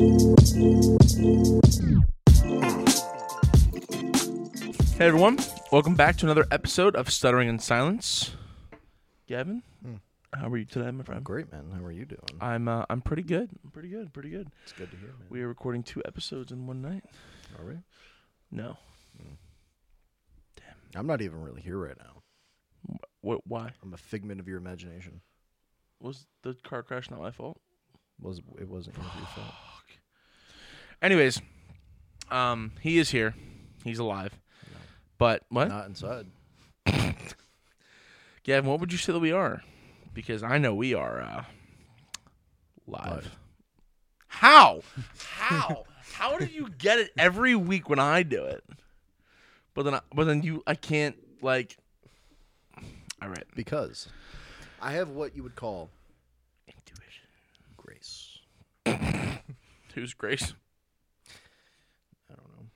Hey everyone, welcome back to another episode of Stuttering in Silence. Gavin, Hmm. how are you today, my friend? Great, man. How are you doing? I'm uh, I'm pretty good. I'm pretty good. Pretty good. It's good to hear, man. We are recording two episodes in one night. Are we? No. I'm not even really here right now. What? Why? I'm a figment of your imagination. Was the car crash not my fault? Was it wasn't your fault? Anyways, um, he is here. He's alive. But what? Not inside. Gavin, what would you say that we are? Because I know we are uh, live. Live. How? How? How do you get it every week when I do it? But then, I, but then you, I can't like. All right. Because I have what you would call Intuition. grace. Who's Grace? I don't know.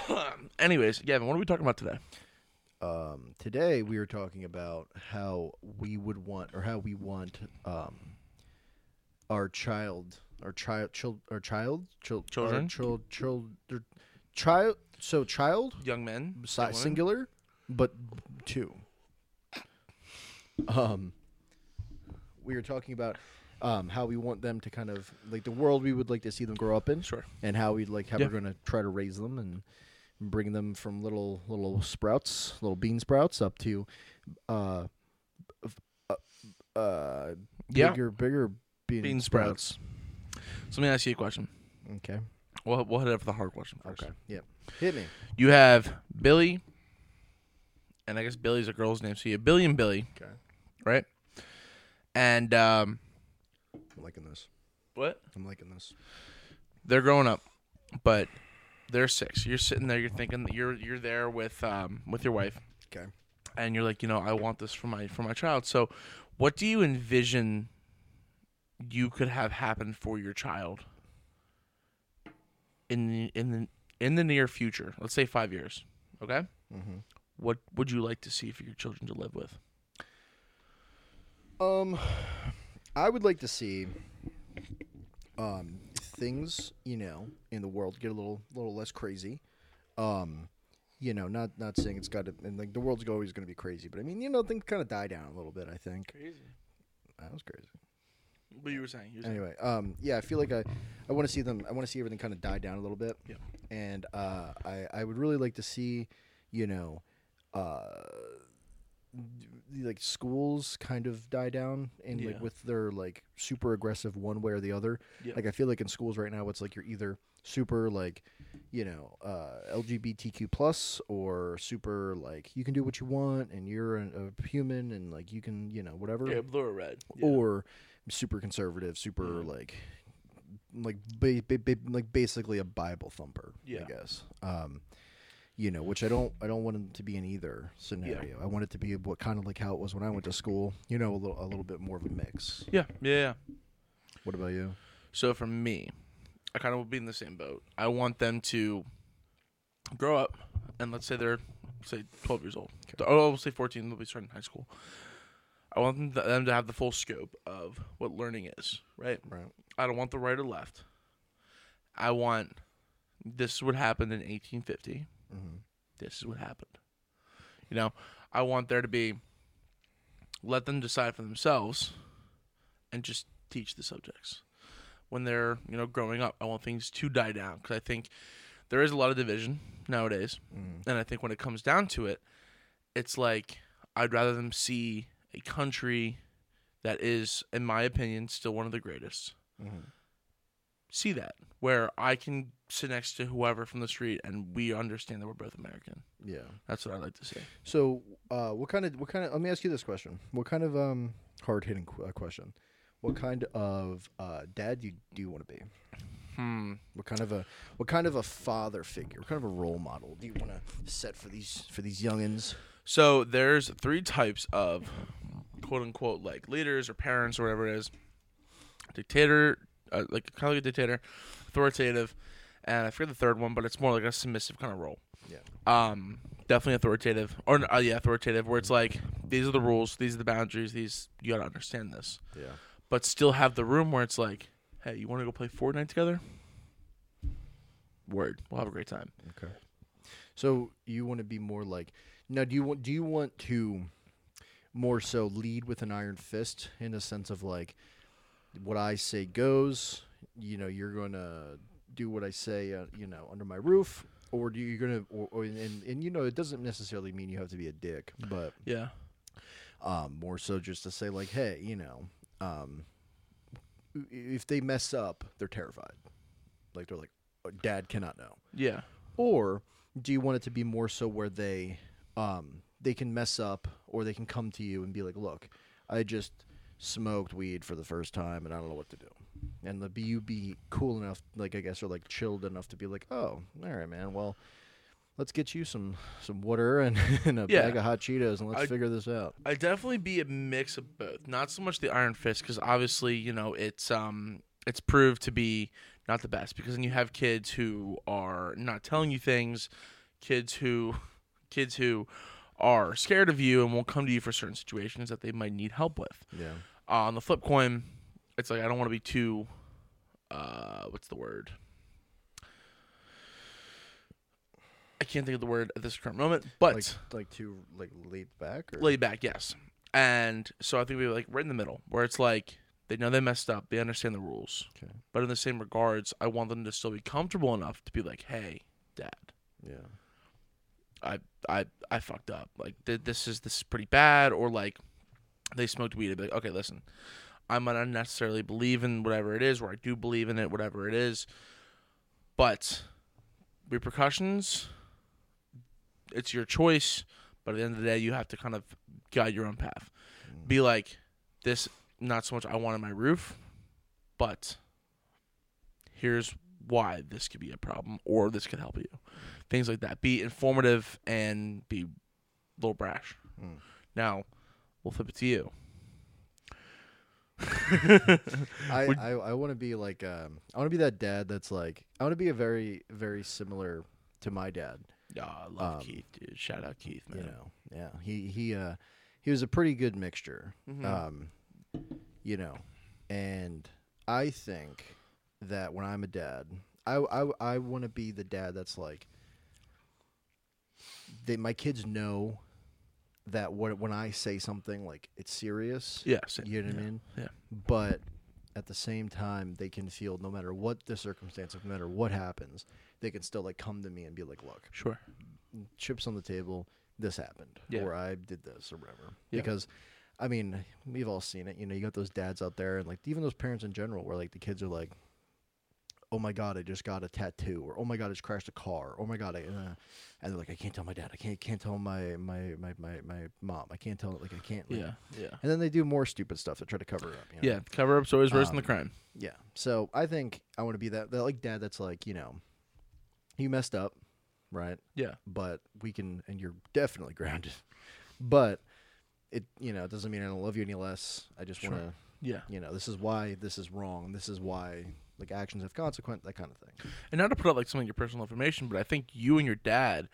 Anyways, Gavin, what are we talking about today? Um, today we are talking about how we would want, or how we want, um, our child, our child, child, our child, chil- Children? child, child, child. So child, Young men. singular, but two. Um, we are talking about um, how we want them to kind of like the world we would like to see them grow up in, Sure. and how we'd like how Yeah. we're going to try to raise them and bring them from little little sprouts, little bean sprouts, up to uh, f- uh, uh Yeah. bigger bigger bean, Bean sprouts. So let me ask you a question. Okay. We'll, we'll head up for the hard question first. Okay. Yeah. Hit me. You have Billy, and I guess Billy's a girl's name. So you have Billy and Billy, Okay. right? And um, I'm liking this. what? I'm liking this. They're growing up, but they're six. You're sitting there. You're thinking that you're you're there with um with your wife, Okay. and you're like, you know, I want this for my for my child. So, what do you envision you could have happen for your child in the in the in the near future? Let's say five years. Okay. Mm-hmm. What would you like to see for your children to live with? Um, I would like to see um things you know in the world get a little little less crazy. Um, you know, not not saying it's got to and like the world's always going to be crazy, but I mean, you know, things kind of die down a little bit. I think Crazy. that was crazy. What you were saying? You were saying- Anyway, um, yeah, I feel like I, I want to see them. I want to see everything kind of die down a little bit. Yeah. And uh, I, I would really like to see, you know, uh, like schools kind of die down and Yeah. like with their like super aggressive one way or the other. Yeah. Like I feel like in schools right now, it's like you're either super like, you know, uh, LGBTQ plus or super like you can do what you want and you're a, a human and like you can you know whatever Yeah, blue or red. Yeah. or super conservative, super Yeah. like like ba- ba- ba- like basically a Bible thumper. Yeah. I guess. Um, you know, which I don't I don't want it to be in either scenario. I want it to be what kind of like how it was when I went to school. You know, a little a little bit more of a mix. yeah, yeah, yeah. What about you? So for me, I kind of will be in the same boat. I want them to grow up, and let's say they're say 12 years old. Oh, we'll say 14. They'll be starting high school. I want them to, them to have the full scope of what learning is. Right. Right. I don't want the right or left. I want this is what happened in 1850. Mm-hmm. This is what happened. You know, I want there to be let them decide for themselves and just teach the subjects. When they're, you know, growing up, I want things to die down because I think there is a lot of division nowadays. Mm. And I think when it comes down to it, it's like I'd rather them see a country that is, in my opinion, still one of the greatest. Mhm. See that where I can sit next to whoever from the street and we understand that we're both American. Yeah. That's what I like to say. So, uh, what kind of what kind of? Let me ask you this question. What kind of um hard hitting qu- uh, question? What kind of uh, dad do you, do you want to be? Hmm. What kind of a what kind of a father figure? What kind of a role model do you want to set for these for these youngins? So there's three types of quote unquote like leaders or parents or whatever it is. Dictator, uh, like kind of like a dictator, authoritative, and I forget the third one, but it's more like a submissive kind of role. Yeah. Um, definitely authoritative, or uh, yeah, authoritative, where it's like these are the rules, these are the boundaries, these you gotta understand this, Yeah. but still have the room where it's like, Hey, you want to go play Fortnite together? Word. We'll have a great time. Okay. So you want to be more like now? Do you want? Do you want to more so lead with an iron fist in a sense of like what I say goes? You know, you're gonna do what I say. Uh, you know, under my roof, or do you gonna? Or, or and and you know, it doesn't necessarily mean you have to be a dick, but Yeah. um, more so just to say like, hey, you know, um, if they mess up, they're terrified. Like they're like, "Oh, Dad cannot know. Yeah. Or do you want it to be more so where they um they can mess up or they can come to you and be like, "Look, I just smoked weed for the first time and I don't know what to do." And the be cool enough like I guess or like chilled enough to be like, "Oh, all right, man. Well, let's get you some some water and, and a Yeah. bag of hot Cheetos and let's I- figure this out." I'd definitely be a mix of both. Not so much the Iron Fist because obviously you know it's um it's proved to be not the best because then you have kids who are not telling you things, kids who kids who are scared of you and won't come to you for certain situations that they might need help with. Yeah. Uh, on the flip coin, it's like I don't want to be too uh what's the word? I can't think of the word at this current moment, but like like too like laid back or laid back, yes. And so I think we were like right in the middle, where it's like they know they messed up, they understand the rules, Okay. but in the same regards, I want them to still be comfortable enough to be like, "Hey, Dad, Yeah. I I I fucked up. Like th- this is this is pretty bad." Or like they smoked weed, I'd be like, "Okay, listen, I might not necessarily believe in whatever it is, or I do believe in it, whatever it is, but repercussions, it's your choice." But at the end of the day, you have to kind of guide your own path. Be like, this not so much I wanted my roof, but here's why this could be a problem or this could help you. Things like that. Be informative and be a little brash. Mm. Now, we'll flip it to you. I, I, I want to be like um I want to be that dad that's like I want to be a very very similar to my dad. Yeah, I love Um, Keith, dude. Shout out Keith, man. You know, yeah. He he uh he was a pretty good mixture. Mhm. Um, you know, and I think that when I'm a dad, I I I want to be the dad that's like that my kids know that what when I say something like it's serious. yeah, same. You know what yeah. I mean? yeah. But at the same time, they can feel no matter what the circumstance, no matter what happens, they can still like come to me and be like, "Look, Sure. chips on the table. This happened, Yeah. or I did this, or whatever." Yeah. Because, I mean, we've all seen it. You know, you got those dads out there, and like even those parents in general, where like the kids are like, "Oh my god, I just got a tattoo," or "Oh my god, I just crashed a car," "Oh my god," I, uh, and they're like, "I can't tell my dad. I can't can't tell my my my my, my mom. I can't tell like I can't." Like, Yeah, yeah. And then they do more stupid stuff to try to cover it up. You know? Yeah, cover up's always worse than the Um, crime. Yeah. So I think I want to be that, that like dad that's like, you know, you messed up, right? Yeah. But we can and you're definitely grounded. But it you know, it doesn't mean I don't love you any less. I just Sure. want to, Yeah. you know, this is why this is wrong. This is why like actions have consequence, that kind of thing. And not to put out like some of your personal information, but I think you and your dad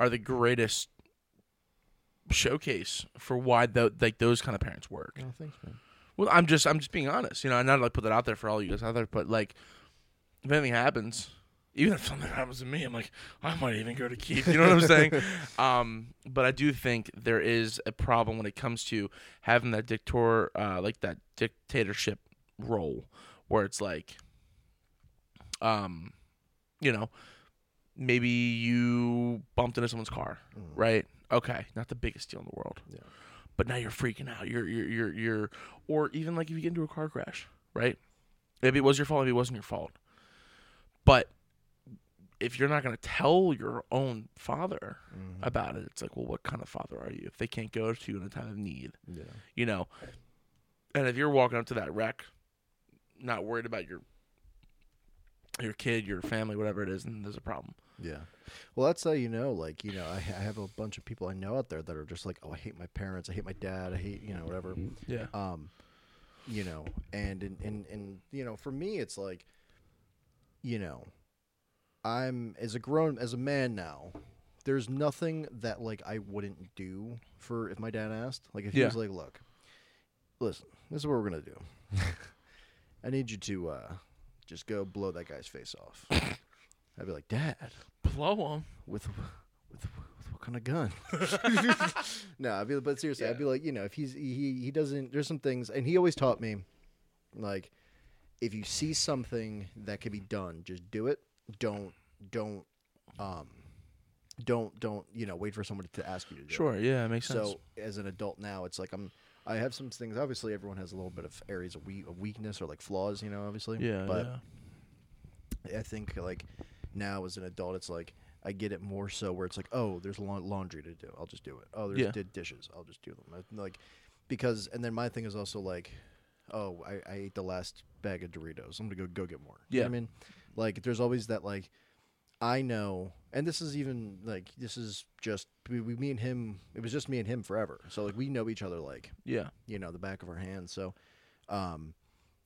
are the greatest showcase for why tho- like those kind of parents work. Oh, thanks, man. Well, I'm just I'm just being honest, you know, and not to, like put that out there for all you guys out there, but like if anything happens, even if something happens to me, I'm like I might even go to Keith. You know what I'm saying? um, but I do think there is a problem when it comes to having that dictator, uh, like that dictatorship role, where it's like, um, you know, maybe you bumped into someone's car, Mm. right? Okay, not the biggest deal in the world. Yeah. But now you're freaking out. You're you're you're you're or even like if you get into a car crash, right? Maybe it was your fault, maybe it wasn't your fault. But if you're not going to tell your own father Mhm. about it, it's like, well, what kind of father are you if they can't go to you in a time of need? Yeah. You know? And if you're walking up to that wreck, not worried about your your kid, your family, whatever it is, and there's a problem. Yeah. Well, that's how you know. Like, you know, I, I have a bunch of people I know out there that are just like, oh, I hate my parents. I hate my dad. I hate, you know, whatever. Yeah. Um, you know, and and and, and you know, for me, it's like, you know, I'm as a grown as a man now. There's nothing that like I wouldn't do for if my dad asked. Like if he Yeah. was like, look, listen, this is what we're gonna do. I need you to uh, just go blow that guy's face off. I'd be like, Dad, Blow him. with with, with what kind of gun? no, I'd be, but seriously, I'd be like, you know, if he's he he doesn't. There's some things, and he always taught me, like, if you see something that can be done, just do it. Don't don't um don't don't you know wait for someone to ask you to do it. Sure. Yeah, it makes sense. So as an adult now, it's like I'm. I have some things. Obviously, everyone has a little bit of areas of, we- of weakness or like flaws. You know, obviously. yeah. But yeah. I think like now as an adult, it's like I get it more so where it's like, oh, there's la- laundry to do. I'll just do it. Oh, there's Yeah. di- dishes. I'll just do them. I- Like because and then my thing is also like, oh, I, I ate the last bag of Doritos. I'm gonna go go get more. You know what Yeah. I mean, like there's always that like I know, and this is even like this is just we, we me and him. It was just me and him forever. So like we know each other like Yeah. you know the back of our hands so um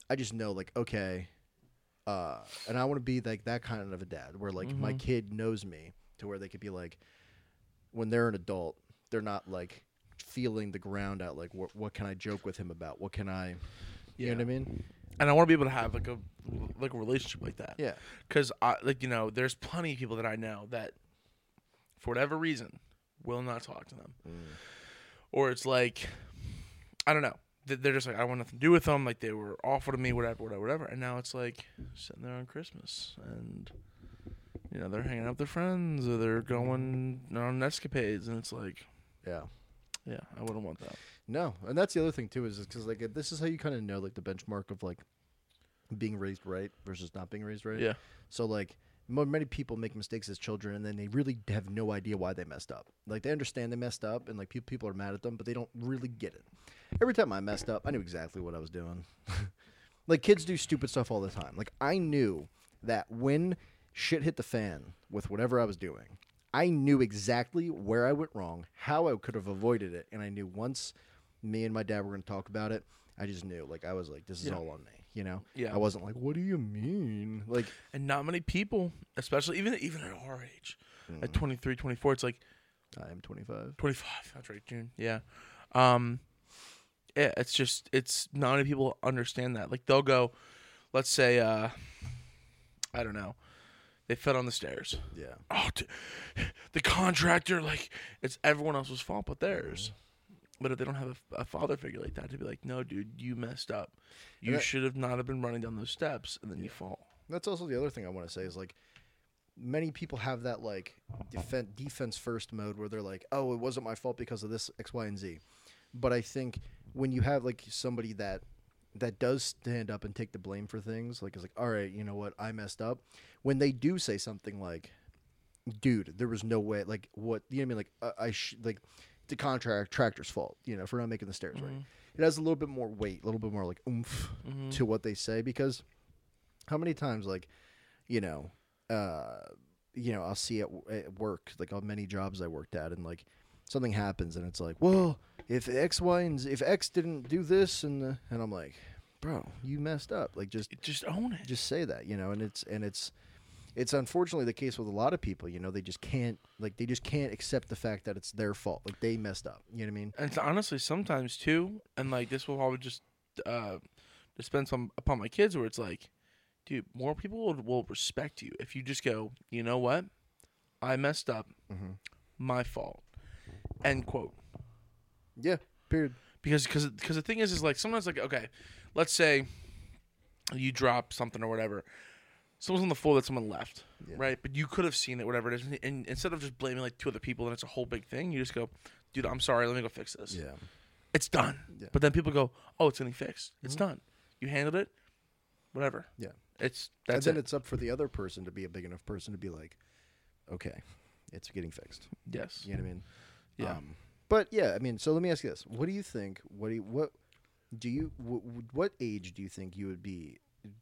i just know like okay uh and i want to be like that kind of a dad where like my Mhm. kid knows me to where they could be like when they're an adult they're not like feeling the ground out like what, what can i joke with him about what can i you know what i mean And I want to be able to have like a like a relationship like that. yeah Because I like you know, there's plenty of people that I know that, for whatever reason, will not talk to them, mm. or it's like, I don't know. Th- They're just like I want nothing to do with them. Like they were awful to me, whatever, whatever, whatever. And now it's like sitting there on Christmas, and you know they're hanging out with their friends, or they're going on escapades, and it's like, yeah yeah, I wouldn't want that. no and that's the other thing too is because like uh, this is how you kind of know like the benchmark of like being raised right versus not being raised right Yeah, So like mo- many people make mistakes as children and then they really have no idea why they messed up. Like they understand they messed up and like pe- people are mad at them, but they don't really get it. Every time I messed up, I knew exactly what I was doing. like kids do stupid stuff all the time. Like I knew that when shit hit the fan with whatever I was doing, I knew exactly where I went wrong, how I could have avoided it, and I knew once me and my dad were going to talk about it, I just knew. Like I was like, this is Yeah. all on me. You know, Yeah. I wasn't like, what do you mean? Like, and not many people, especially even even at our age, Mm. at 23, 24, it's like I am 25. 25 that's right june yeah um yeah it's just it's not many people understand that like they'll go let's say uh i don't know they fell on the stairs. Yeah. oh d- the contractor like it's everyone else's fault but theirs. Mm-hmm. But if they don't have a, a father figure like that to be like no dude you messed up. You that- should have not have been running down those steps and then you fall. That's also the other thing I want to say is like many people have that like defense defense first mode where they're like, "Oh, it wasn't my fault because of this X, Y, and Z." But I think when you have like somebody that that does stand up and take the blame for things, like it's like, "All right, you know what? I messed up." When they do say something like, "Dude, there was no way," like what you know what I mean? Like uh, I sh- like the contract tractor's fault, you know, for not making the stairs right. It has a little bit more weight, a little bit more like oomph Mhm. to what they say because how many times like you know uh you know i'll see at, w- at work like on many jobs i worked at and like something happens and it's like well if x y and z if x didn't do this and the, and i'm like bro you messed up. Like just just own it. just say that you know and it's and it's it's unfortunately the case with a lot of people you know they just can't like they just can't accept the fact that it's their fault. Like they messed up. You know what i mean? And it's honestly, sometimes too, and like this will probably just uh, dispense on upon my kids, where it's like, dude, more people will, will respect you if you just go, you know what, I messed up, Mhm. my fault, end quote. Yeah period Because because because the thing is, is like sometimes like okay, let's say you drop something or whatever. Someone's on the floor that someone left, Yeah. right? But you could have seen it, whatever it is. And, and instead of just blaming like two other people and it's a whole big thing, you just go, dude, I'm sorry. Let me go fix this. yeah It's done. Yeah. But then people go, "Oh, it's getting fixed. It's done. You handled it. Whatever. Yeah. It's and then it. it's up for the other person to be a big enough person to be like, okay, it's getting fixed. yes. You know what I mean? Yeah. Um, but yeah, I mean, so let me ask you this: What do you think? What do you what do you wh- what age do you think you would be?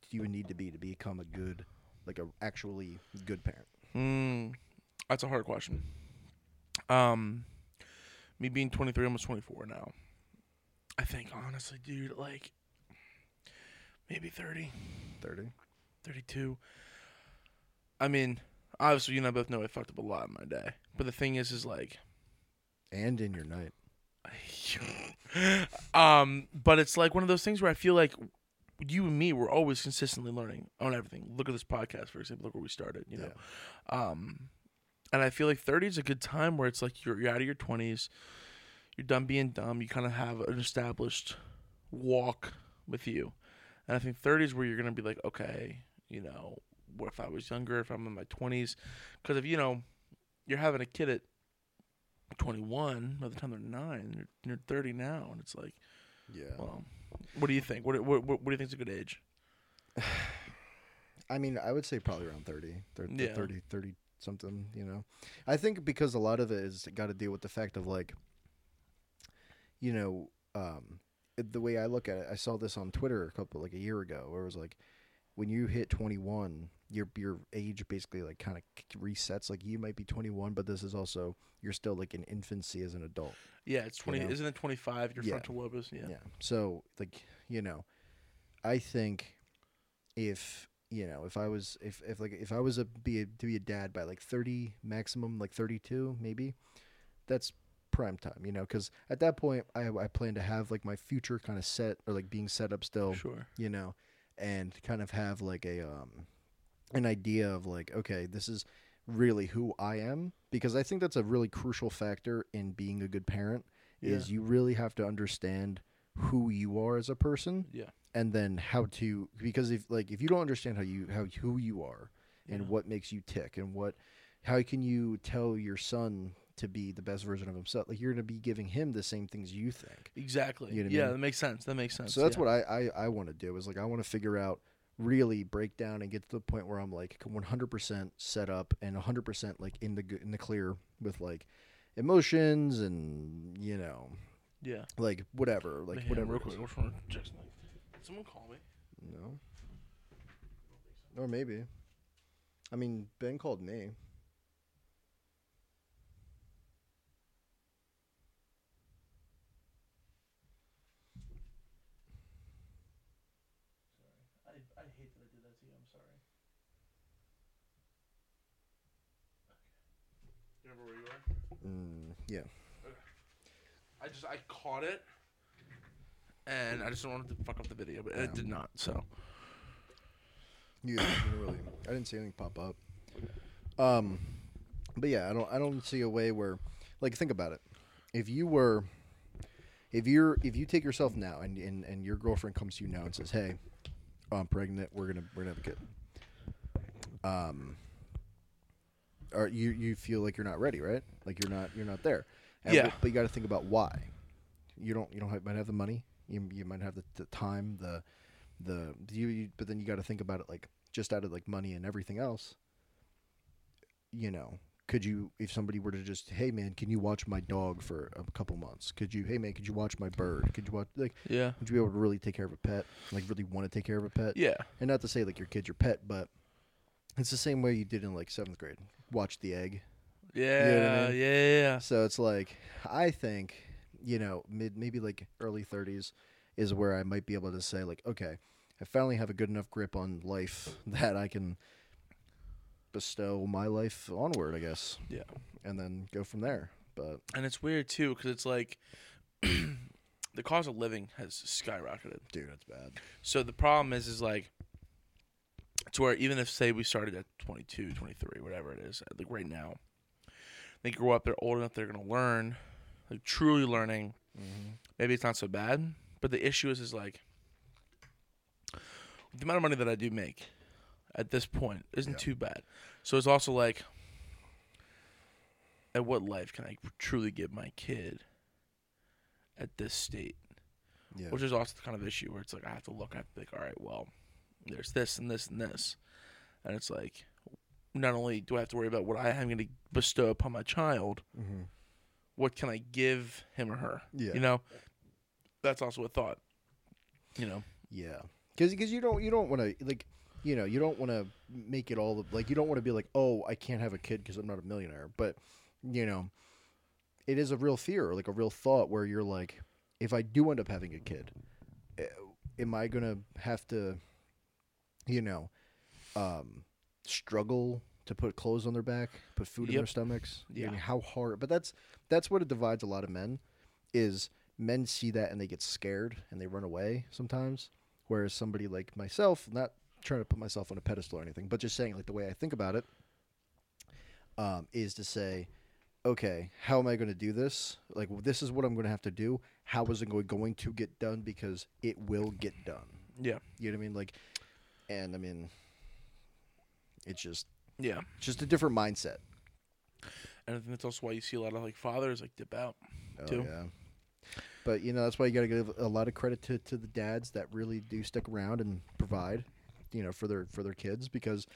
You would need to be to become a good, like a actually good parent? Mm, that's a hard question. Um, me being 23, almost 24 now. I think honestly, dude, like maybe 30, Thirty. 32. I mean, obviously, you and I both know I fucked up a lot in my day. But the thing is, is like, And in your night. um, but it's like one of those things where I feel like you and me, we're always consistently learning on everything. Look at this podcast, for example. Look where we started. You know, um, and I feel like 30 is a good time where it's like you're, you're out of your 20s, you're done being dumb, you kind of have an established walk with you. And I think 30 is where you're going to be like, okay, you know, what if I was younger, if I'm in my 20s? Because if, you know, you're having a kid at 21, by the time they're nine, you're, you're 30 now. And it's like, Yeah. well, what do you think? What, what, what, what do you think is a good age? I mean, I would say probably around 30, 30, Yeah. 30, 30 something, you know. I think because a lot of it is got to deal with the fact of like, you know, um, the way I look at it, I saw this on Twitter a couple, like a year ago, where it was like, when you hit 21, your your age basically like kind of resets. Like you might be 21, but this is also you're still like in infancy as an adult. Yeah, it's 20. know? Isn't it 25? Your Yeah. frontal lobe is? Yeah. Yeah. So like you know, I think if you know if I was if if like if I was a be a, to be a dad by like thirty maximum like thirty two maybe, that's prime time. You know, because at that point I I plan to have like my future kind of set or like being set up still. Sure. You know, and kind of have like a um an idea of like okay this is really who I am because I think that's a really crucial factor in being a good parent is you really have to understand who you are as a person Yeah. and then how to because if like if you don't understand how you how who you are and Yeah. what makes you tick and what how can you tell your son to be the best version of himself like you're going to be giving him the same things you think Exactly. You know what I yeah, mean? that makes sense. That makes sense. so that's yeah. what I I, I want to do is like I want to figure out really break down and get to the point where I'm like 100% set up and 100% like in the in the clear with like emotions and you know Yeah. like whatever like Hey, whatever Real it is. quick, which one? Check. Did someone call me? No. Or maybe. I mean, Ben called me. I, I hate that I did that to you. I'm sorry. You remember where you were? Mm, yeah. I just I caught it, and I just wanted to fuck up the video, but Yeah. it did not. So You, you didn't really. I didn't see anything pop up. Um, but yeah, I don't. I don't see a way where, like, think about it. If you were, if you're, if you take yourself now, and and, and your girlfriend comes to you now and says, "Hey, I'm pregnant. We're gonna we're gonna have a kid." Um. Or you you feel like you're not ready, right? Like you're not you're not there. And Yeah. But you got to think about why. You don't you don't have, might have the money. You you might have the, the time the the you, you but then you got to think about it like just out of like money and everything else you know could you if somebody were to just hey man can you watch my dog for a couple months could you hey man could you watch my bird could you watch like yeah, would you be able to really take care of a pet like really want to take care of a pet yeah, and not to say like your kid's your pet but it's the same way you did in like seventh grade watch the egg yeah, I mean? yeah, yeah. so it's like I think you know mid maybe like early 30s is where I might be able to say like okay I finally have a good enough grip on life that I can bestow my life onward I guess Yeah. and then go from there but And it's weird too, because it's like the cost of living has skyrocketed. dude that's bad So the problem is, is like, to where even if say we started at 22, 23, whatever it is, like right now, they grow up, they're old enough, they're gonna learn, like truly learning. Mm-hmm. Maybe it's not so bad, but the issue is, is like the amount of money that I do make at this point isn't Yeah. too bad. So it's also like, at what life can I truly give my kid at this state? yeah which is also the kind of issue where it's like I have to look, I have to be like, all right, well, there's this and this and this, and it's like, not only do I have to worry about what I am going to bestow upon my child, mm-hmm. what can I give him or her? yeah You know, that's also a thought. You know, Yeah, because because you don't you don't want to like you know you don't want to make it all like you don't want to be like oh I can't have a kid because I'm not a millionaire, but you know it is a real fear like a real thought where you're like if I do end up having a kid, eh, am I gonna have to you know um, struggle to put clothes on their back, put food in their stomachs? I Yeah. mean, how hard? But that's that's what it divides a lot of men is men see that and they get scared and they run away sometimes Whereas somebody like myself, not trying to put myself on a pedestal or anything, but just saying like the way I think about it, um, is to say, okay, how am I going to do this? Like this is what I'm going to have to do. How is it go- going to get done? Because it will get done. Yeah. You know what I mean? Like, and I mean, it's just Yeah. it's just a different mindset. And I think that's also why you see a lot of like fathers like dip out. Oh, too. yeah. But you know that's why you got to give a lot of credit to, to the dads that really do stick around and provide, you know, for their for their kids because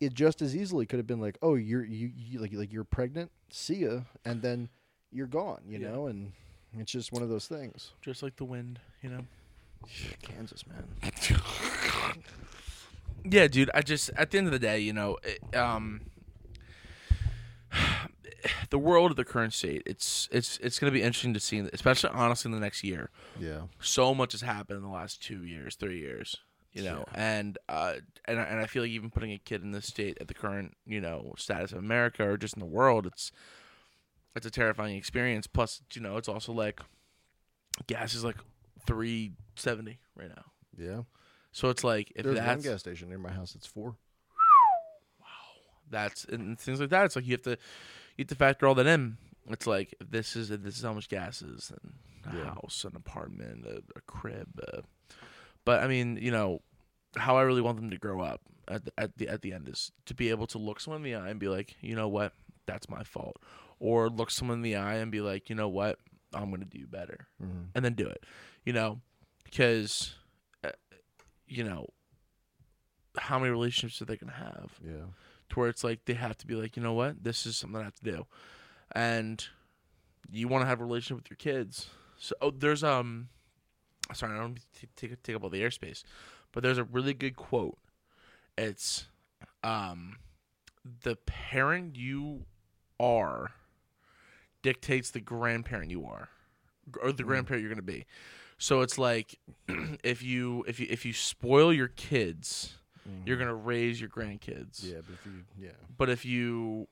it just as easily could have been like, oh, you're you, you like like you're pregnant, see ya, and then you're gone, you Yeah. know, and it's just one of those things. Just like the wind, you know? Kansas, man. Yeah, dude. I just at the end of the day, you know, it, um, the world of the current state. It's it's it's going to be interesting to see, especially honestly in the next year. Yeah. So much has happened in the last two years, three years. You know, and uh, and and I feel like even putting a kid in this state at the current you know status of America or just in the world, it's it's a terrifying experience. Plus, you know, it's also like gas is like three seventy right now. Yeah. So it's like if There's one that's gas station near my house that's four. that's and things like that. It's like you have to you have to factor all that in. It's like if this is if this is how much gas is and a Yeah. house, an apartment, a, a crib. Uh, but I mean, you know, how I really want them to grow up at the, at the at the end is to be able to look someone in the eye and be like, you know what, that's my fault, or look someone in the eye and be like, you know what, I'm gonna do better, Mm-hmm. and then do it, you know, because, you know, how many relationships are they gonna have? Yeah. to where it's like they have to be like, you know what, this is something I have to do, and you want to have a relationship with your kids. So oh, there's um, sorry, I don't mean to take take up all the airspace, but there's a really good quote. It's um, the parent you are dictates the grandparent you are, or the Mm. grandparent you're gonna be. So it's like if you if you if you spoil your kids, you're gonna raise your grandkids. Mm-hmm. Yeah, but if you yeah But if you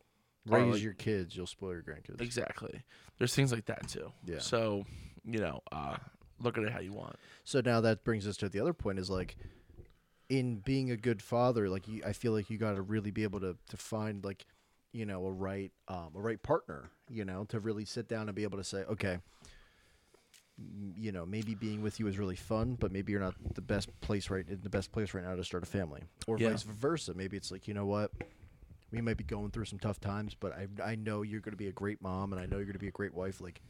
raise like- your kids, you'll spoil your grandkids. exactly, there's things like that too. Yeah. So you know, uh, look at it how you want. So now that brings us to the other point is like in being a good father, like you, I feel like you got to really be able to to find like you know a right um, a right partner, you know, to really sit down and be able to say, okay, you know, maybe being with you is really fun, but maybe you're not the best place right in the best place right now to start a family, or Yeah. vice versa. Maybe it's like you know what. We might be going through some tough times, but I, I know you're going to be a great mom, and I know you're going to be a great wife. Like,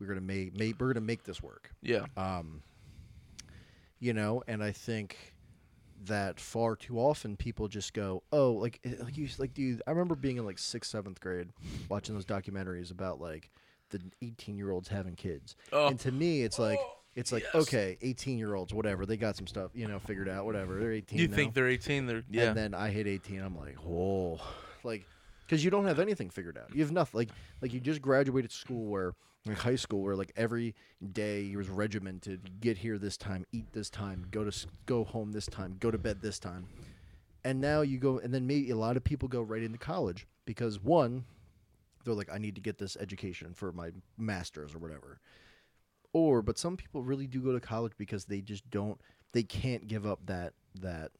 we're gonna make, make we're gonna make this work Yeah. um, you know, and I think that far too often people just go, oh, like eh, like you like dude. I remember being in like sixth, seventh grade, watching those documentaries about like the eighteen year olds having kids, Oh. and to me, it's like oh, it's like yes. okay, eighteen year olds, whatever, they got some stuff, you know, figured out, whatever. They're eighteen. You now. think they're 18? They're yeah. And then I hit 18. I'm like, oh, like, because you don't have anything figured out. You have nothing. Like, like you just graduated school where, like high school, where like every day you was regimented. Get here this time, eat this time, go to go home this time, go to bed this time. And now you go, and then maybe a lot of people go right into college because one, they're like, I need to get this education for my master's or whatever. Or, but some people really do go to college because they just don't, they can't give up that that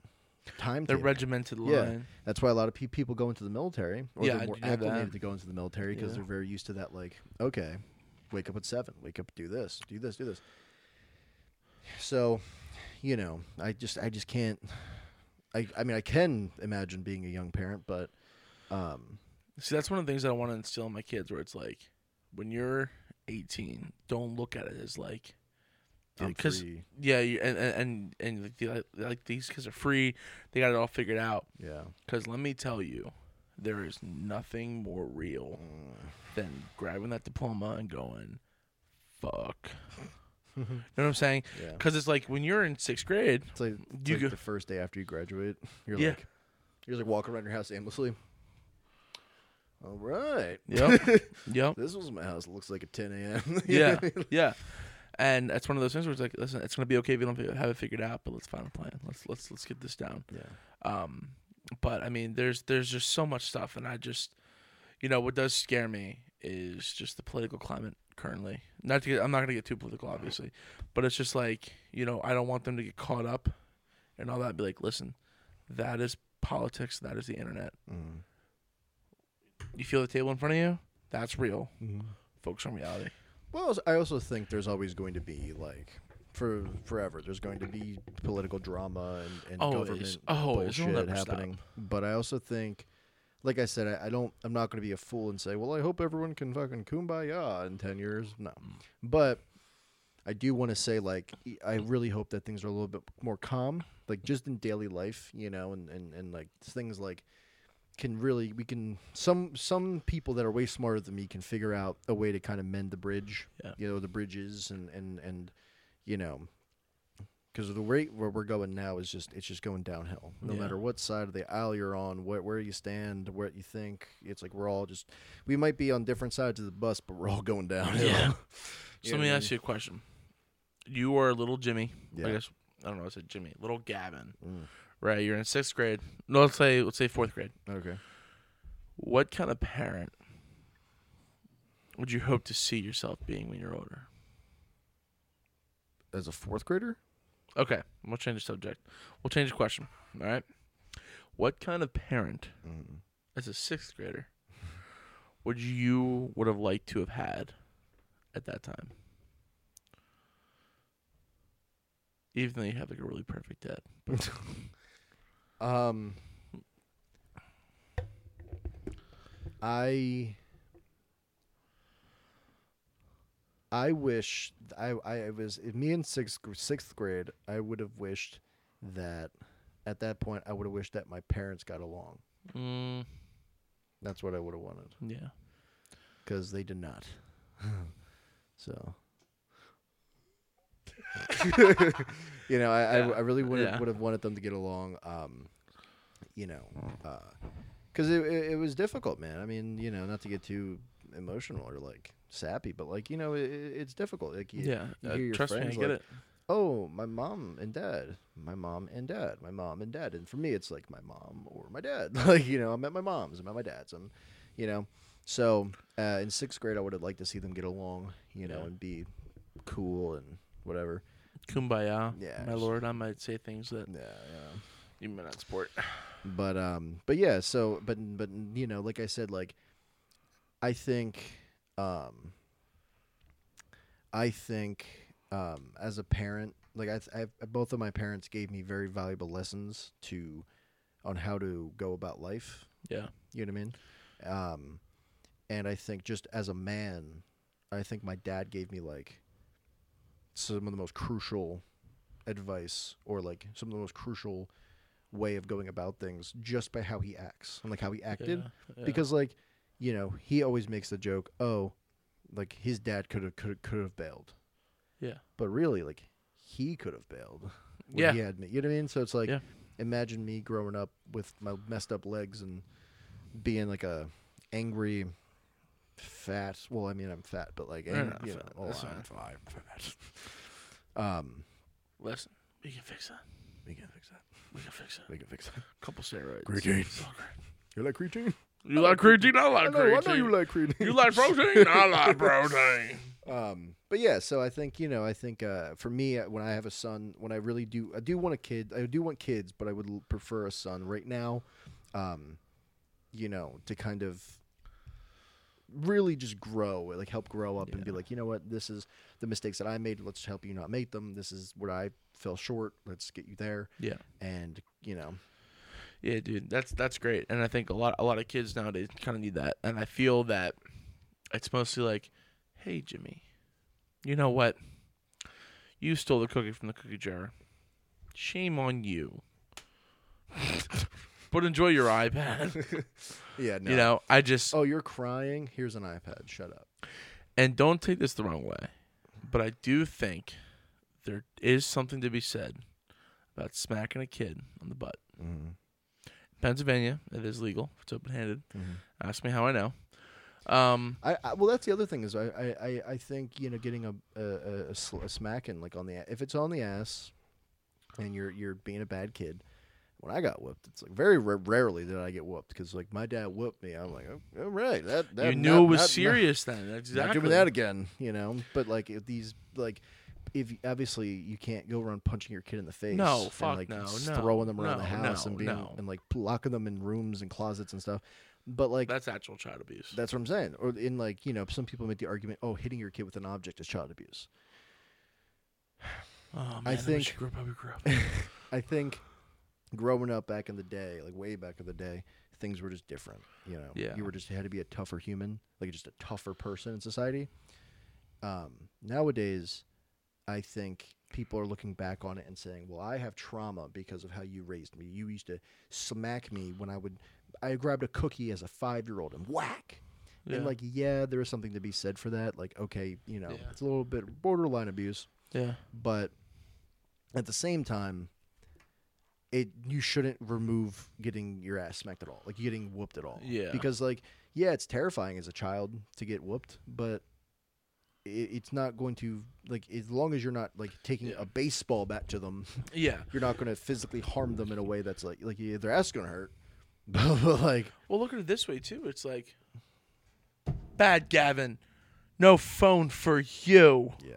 time. they're regimented Yeah. line. That's why a lot of pe- people go into the military, or Yeah, they're more acclimated to go into the military because Yeah. they're very used to that. Like, okay, wake up at seven, wake up, do this, do this, do this. So, you know, I just, I just can't. I, I mean, I can imagine being a young parent, but, um, See, that's one of the things that I want to instill in my kids, where it's like, when you're 18, don't look at it as like, because yeah, you, and and and, like, the, like these kids are free, they got it all figured out. Yeah. Because let me tell you, there is nothing more real mm. than grabbing that diploma and going, "Fuck." you know what I'm saying? Yeah. Because it's like when you're in sixth grade, It's like, it's You like go- the first day after you graduate. You're Yeah. like, you're like walking around your house aimlessly. All right. Yep. yep, This was my house. It looks like a 10 a.m. yeah, yeah. And that's one of those things where it's like, listen, it's gonna be okay if you don't have it figured out, but let's find a plan. Let's let's let's get this down. yeah. Um, but I mean, there's there's just so much stuff, and I just, you know, what does scare me is just the political climate currently. Not to get, I'm not gonna get too political, obviously, but it's just like you know, I don't want them to get caught up and all that. Be like, listen, that is politics. That is the internet. Mm. You feel the table in front of you? That's real. Mm-hmm. Focus on reality. Well, I also think there's always going to be like for forever. There's going to be political drama and, and Always. government Always. It'll bullshit never stop. happening. But I also think, like I said, I, I don't. I'm not going to be a fool and say, well, I hope everyone can fucking kumbaya in ten years. No, Mm. but I do want to say, like, I really hope that things are a little bit more calm, like just in daily life, you know, and and and like things like can really we can some some people that are way smarter than me can figure out a way to kind of mend the bridge Yeah. you know the bridges and and and you know because the rate where we're going now is just it's just going downhill no Yeah. matter what side of the aisle you're on where, where you stand what you think it's like we're all just we might be on different sides of the bus but we're all going downhill Yeah. So let me what ask you a question. You are little Jimmy. Yeah. I guess I don't know. I said Jimmy. Little Gavin. Mm. Right. You're in sixth grade. No, let's say let's say fourth grade. okay What kind of parent would you hope to see yourself being when you're older? as a fourth grader Okay, we'll change the subject. We'll change the question. All right. What kind of parent, mm. as a sixth grader, would you would have liked to have had at that time? Even though you have like a really perfect dad. Um, I I wish I I was me in sixth sixth grade. I would have wished that at that point I would have wished that my parents got along. Mm, That's what I would have wanted yeah. because they did not. so. you know, I, Yeah. I, I really would have Yeah. would have wanted them to get along. Um, you know, because it, it it was difficult, man. I mean, you know, not to get too emotional or like sappy, but like you know, it, it's difficult. Like you, yeah. you uh, trust me, I friends get like, it. oh, my mom and dad, my mom and dad, my mom and dad, and for me, it's like my mom or my dad. like you know, I'm at my mom's, I'm at my dad's, I'm, you know, so uh, in sixth grade, I would have liked to see them get along, you know, Yeah. and be cool and whatever. Kumbaya. Yeah, My lord, I might say things that Yeah, yeah. You may not support. But um, but yeah. So, but but you know, like I said, like I think um, I think um, as a parent, like I, I, both of my parents gave me very valuable lessons to on how to go about life. Yeah. You know what I mean? Um, and I think just as a man, I think my dad gave me like some of the most crucial advice or like some of the most crucial way of going about things just by how he acts and like how he acted Yeah, yeah. because like you know he always makes the joke oh like his dad could have could could have bailed Yeah. but really like he could have bailed when Yeah. he had me you know what I mean so it's like Yeah. imagine me growing up with my messed up legs and being like a angry fat well I mean I'm fat but like You're you fat. know, That's I'm fine. fat. um Listen, we can fix that. we can fix that We can fix it. we can fix that Couple steroids. Creatine. It's all great. you like creatine You like creatine? I like I know, creatine. I know you like creatine You like protein? I like protein. Um, but yeah, so I think you know, I think uh, for me, uh, when I have a son, when I really do, I do want a kid. I do want kids, but I would l- prefer a son right now. Um, you know, to kind of really just grow, like help grow up and be like, you know what, this is the mistakes that I made. Let's help you not make them. This is where I fell short. Let's get you there. Yeah. And you know, Yeah, dude, that's that's great, and I think a lot a lot of kids nowadays kind of need that, and I feel that it's mostly like, hey, Jimmy, you know what? You stole the cookie from the cookie jar. Shame on you. but enjoy your iPad. yeah, no. You know, I just oh, you're crying. Here's an iPad. Shut up. and don't take this the wrong way, but I do think there is something to be said about smacking a kid on the butt. Mm-hmm. Pennsylvania, it is legal. It's open handed. Mm-hmm. Ask me how I know. Um, I, I well, that's the other thing is I, I, I, think you know getting a a, a, a, smacking like on the if it's on the ass, and you're you're being a bad kid, when I got whooped, it's like very ra- rarely did I get whooped because like my dad whooped me. I'm like, oh, all right, that, that you knew not- it was not- not- serious then. Exactly. Not doing that again, you know. But like if these like. If obviously you can't go around punching your kid in the face, No, and, fuck like no, no, throwing them around the house no, and being no. and like locking them in rooms and closets and stuff. But like That's actual child abuse. that's what I'm saying. Or in like, you know, some people make the argument, oh, hitting your kid with an object is child abuse. oh man, I think- you grew up how grew up. I think growing up back in the day, like way back in the day, things were just different. You know, Yeah. you were just had to be a tougher human, like just a tougher person in society. Um, nowadays, I think people are looking back on it and saying, "Well, I have trauma because of how you raised me. You used to smack me when I would. I grabbed a cookie as a five-year-old and whack." Yeah. And like, yeah, there is something to be said for that. Like, okay, you know, Yeah. it's a little bit borderline abuse yeah, but at the same time it you shouldn't remove getting your ass smacked at all like getting whooped at all Yeah. because like yeah it's terrifying as a child to get whooped but it, it's not going to like as long as you're not like taking Yeah. a baseball bat to them yeah. you're not going to physically harm them in a way that's like like yeah, their ass is going to hurt but like Well, look at it this way too. It's like, bad Gavin, no phone for you, yeah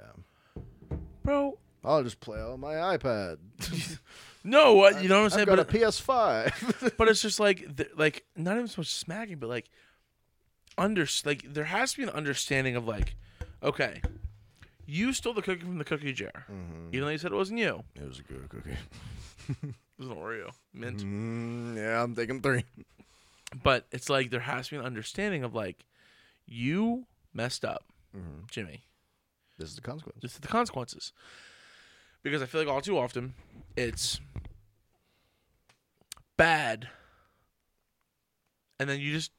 bro. i'll just play on my ipad No, what you know what I'm saying? i've got But a ps5 but it's just like th- like not even so much smacking, but like under like there has to be an understanding of like, okay, you stole the cookie from the cookie jar, Mhm. even though you said it wasn't you. it was a good cookie It was an Oreo mint. mm, yeah i'm taking three But it's like there has to be an understanding of like, you messed up, mm-hmm. Jimmy. this is the consequence This is the consequences. Because I feel like all too often it's bad, and then you just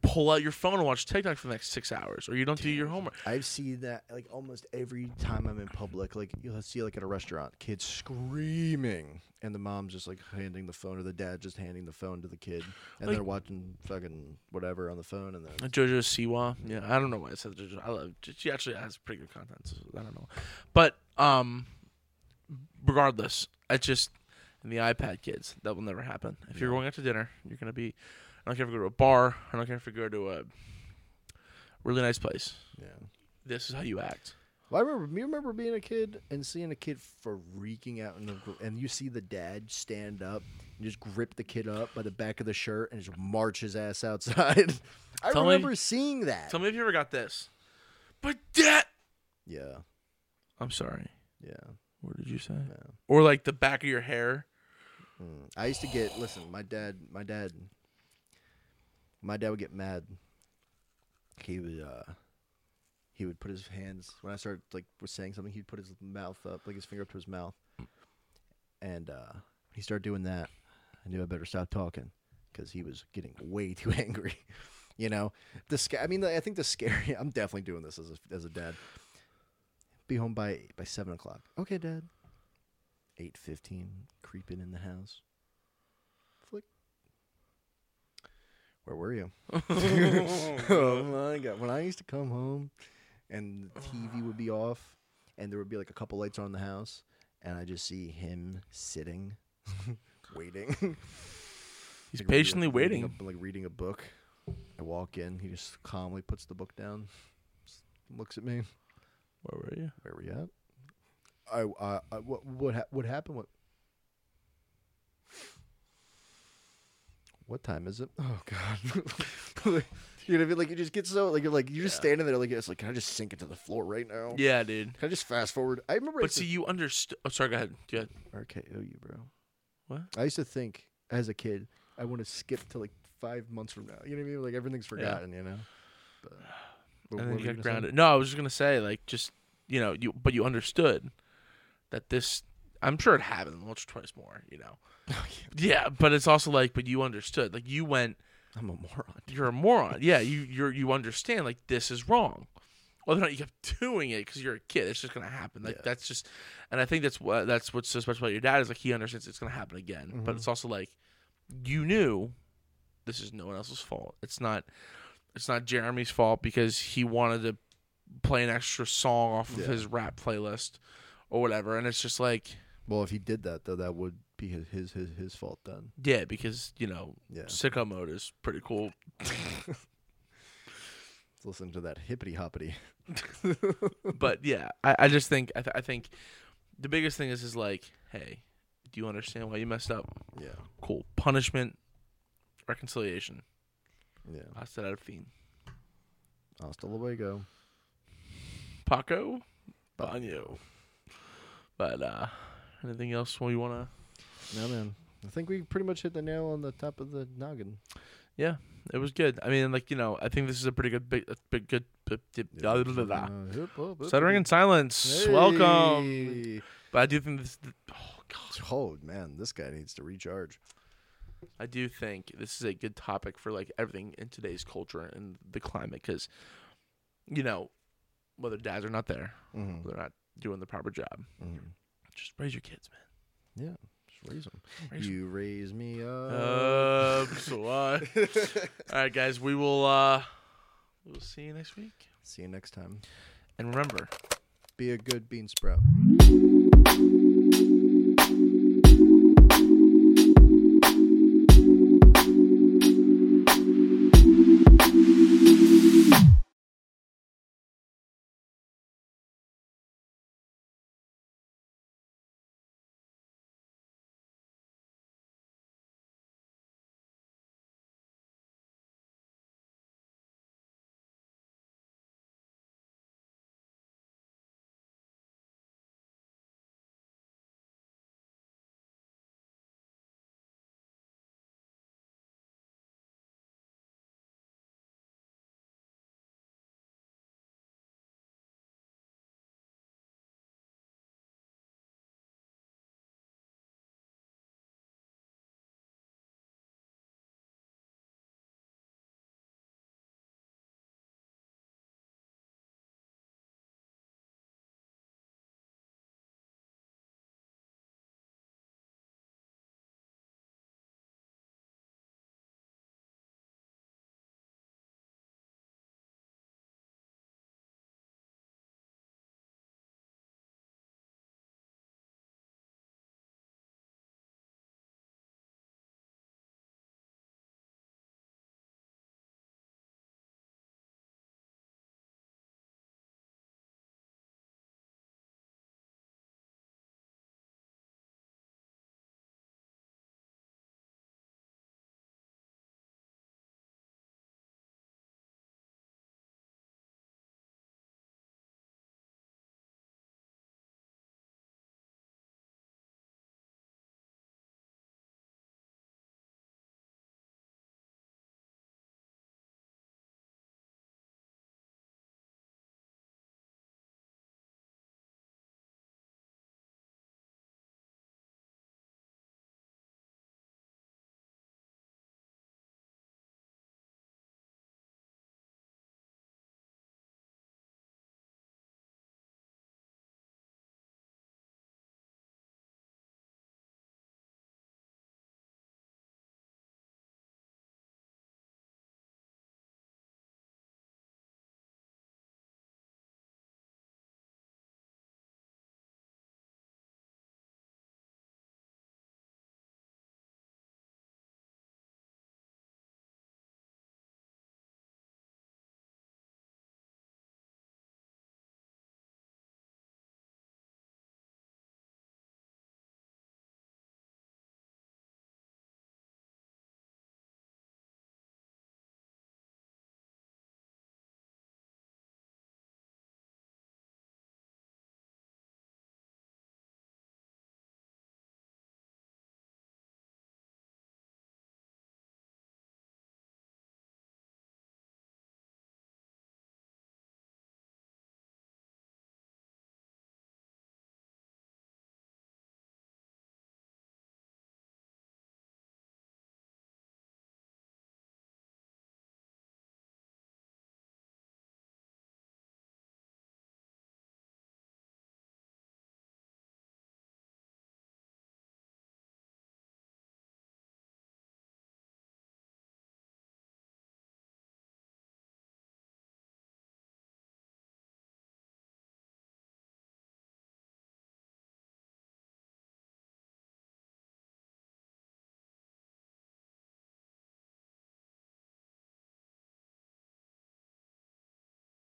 pull out your phone and watch TikTok for the next six hours, or you don't do your homework. I've seen that like almost every time I'm in public. Like you'll see like at a restaurant, kids screaming, and the mom's just like handing the phone, or the dad just handing the phone to the kid, and Like- they're watching fucking whatever on the phone, and then JoJo Siwa, yeah, I don't know why I said JoJo. I love. She actually has pretty good content. So I don't know, but um, regardless, I just and the iPad kids that will never happen. If you're going out to dinner, you're gonna be. I don't care if you go to a bar. I don't care if you go to a really nice place. yeah. This is how you act. Well, I remember. You remember being a kid and seeing a kid freaking out, in the, gr- and you see the dad stand up and just grip the kid up by the back of the shirt and just march his ass outside. I Tell me- remember seeing that. Tell me if you ever got this. But dad, yeah, I'm sorry. yeah, What did you say? yeah. Or like the back of your hair. Mm. I used to get listen. My dad, my dad, my dad would get mad. He would, uh, he would put his hands when I started like was saying something. He'd put his mouth up, like his finger up to his mouth, and uh, he started doing that. I knew I better stop talking because he was getting way too angry. you know, the sca- I mean, I think the scary. I'm definitely doing this as a, as a dad. Be home by by seven o'clock. Okay, Dad. Eight fifteen, creeping in the house. Flick. Where were you? oh my god! When I used to come home, and the TV would be off, and there would be like a couple lights on in the house, and I just see him sitting, waiting. He's Like, patiently reading waiting. a- like reading a book. I walk in. He just calmly puts the book down, looks at me. Where were you? Where we at? I, uh, I what what ha- what happened? What what time is it? Oh God! you know, what I mean? like you just get so like you're like you're just Yeah. standing there like it's like can I just sink into the floor right now? Yeah, dude. Can I just fast forward? I remember. I But see, you understood. Oh, sorry. Go ahead. Go ahead. to RKO you, bro. What? I used to think as a kid I want to skip to like five months from now. You know what I mean? Like everything's forgotten. You know. But, but and then you got gonna say? grounded. No, I was just gonna say, like, just you know, you but you understood that this. I'm sure it happened once or twice more. You know. Oh, Yeah, but it's also like, but you understood. Like, you went. I'm a moron. You're a moron. Yeah, you you're you understand. Like, this is wrong. Whether or not you kept doing it because you're a kid, it's just gonna happen. Like Yeah. that's just, and I think that's what that's what's so special about your dad is like he understands it's gonna happen again. But Mhm. it's also like, you knew, this is no one else's fault. It's not, it's not Jeremy's fault because he wanted to play an extra song off of Yeah. his rap playlist or whatever. And it's just like, Well, if he did that though, that would be his his his, his fault then. Yeah, because you know, Yeah. sicko mode is pretty cool. Let's listen to that hippity hoppity. but yeah, I, I just think I, th- I think the biggest thing is is like, hey, do you understand why you messed up? Yeah. Cool. Punishment, reconciliation. Yeah. Hasta el fin. Hasta luego. Paco, baño. But uh, anything else we want to? No man. I think we pretty much hit the nail on the top of the noggin. Yeah, it was good. I mean, like you know, I think this is a pretty good, big, big good. big- big- blah, blah, blah, blah. Uh, hip, hop, hip, Stuttering in silence. Welcome. But I do think this. Oh god. Oh man, this guy needs to recharge. I do think this is a good topic for like everything in today's culture and the climate because, you know, whether dads are not there, Mm-hmm. they're not doing the proper job. Just raise your kids, man. Yeah, just raise them. Raise. You raise me up. Uh, so what? All right, guys, we will. uh We'll see you next week. See you next time. And remember, Be a good bean sprout.